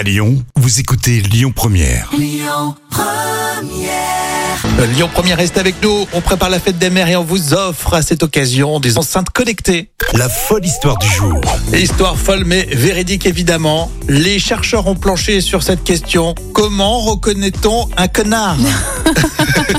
À Lyon, vous écoutez Lyon Première. Euh, Lyon Première reste avec nous. On prépare la fête des mères et on vous offre à cette occasion des enceintes connectées. La folle histoire du jour. Histoire folle mais véridique évidemment. Les chercheurs ont planché sur cette question. Comment reconnaît-on un connard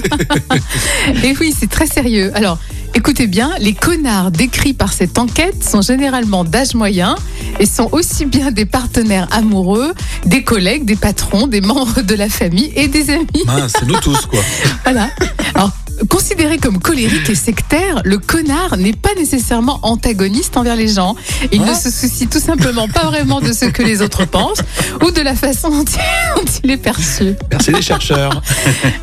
Et oui, c'est très sérieux. Alors, écoutez bien, les connards décrits par cette enquête sont généralement d'âge moyen et sont aussi bien des partenaires amoureux, des collègues, des patrons, des membres de la famille et des amis. C'est nous tous quoi. Voilà. Alors, considéré comme colérique et sectaire, le connard n'est pas nécessairement antagoniste envers les gens. Il ne se soucie tout simplement pas vraiment de ce que les autres pensent ou de la façon dont il, dont il est perçu. Merci les chercheurs.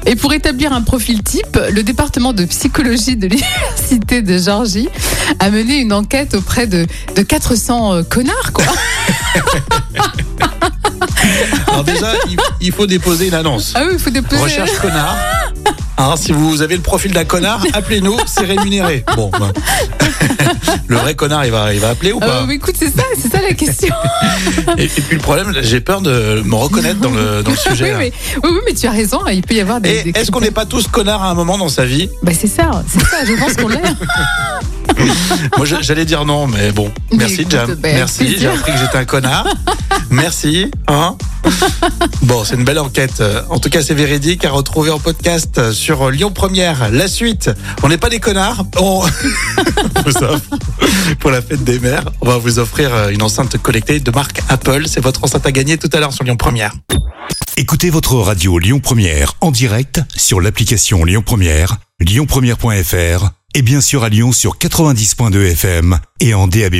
Et pour établir un profil type, le département de psychologie de l'université de Georgie a mené une enquête auprès de, de 400 euh, connards, quoi. Alors déjà, il, il faut déposer une annonce. Ah oui, il faut déposer. Recherche connard. Hein, si vous avez le profil d'un connard, appelez-nous, c'est rémunéré. Bon, ben. le vrai connard, il va, il va appeler ou pas oui, écoute, c'est ça, c'est ça la question. et, et puis le problème, j'ai peur de me reconnaître dans le, dans le sujet. oui, là. mais, oui, oui, mais tu as raison, il peut y avoir des. Est-ce qu'on n'est pas tous connards à un moment dans sa vie Bah c'est ça, c'est ça, je pense qu'on l'est. Moi, j'allais dire non, mais bon. Merci, Jam. ben, Merci, j'ai appris que j'étais un connard. Merci. Hein bon, c'est une belle enquête. En tout cas, c'est véridique à retrouver en podcast sur Lyon Première. La suite, on n'est pas des connards. On vous offre pour la fête des mères. On va vous offrir une enceinte connectée de marque Apple. C'est votre enceinte à gagner tout à l'heure sur Lyon Première. Écoutez votre radio Lyon Première en direct sur l'application Lyon Première, lyonpremière.fr et bien sûr à Lyon sur 90.2 FM et en DAB+.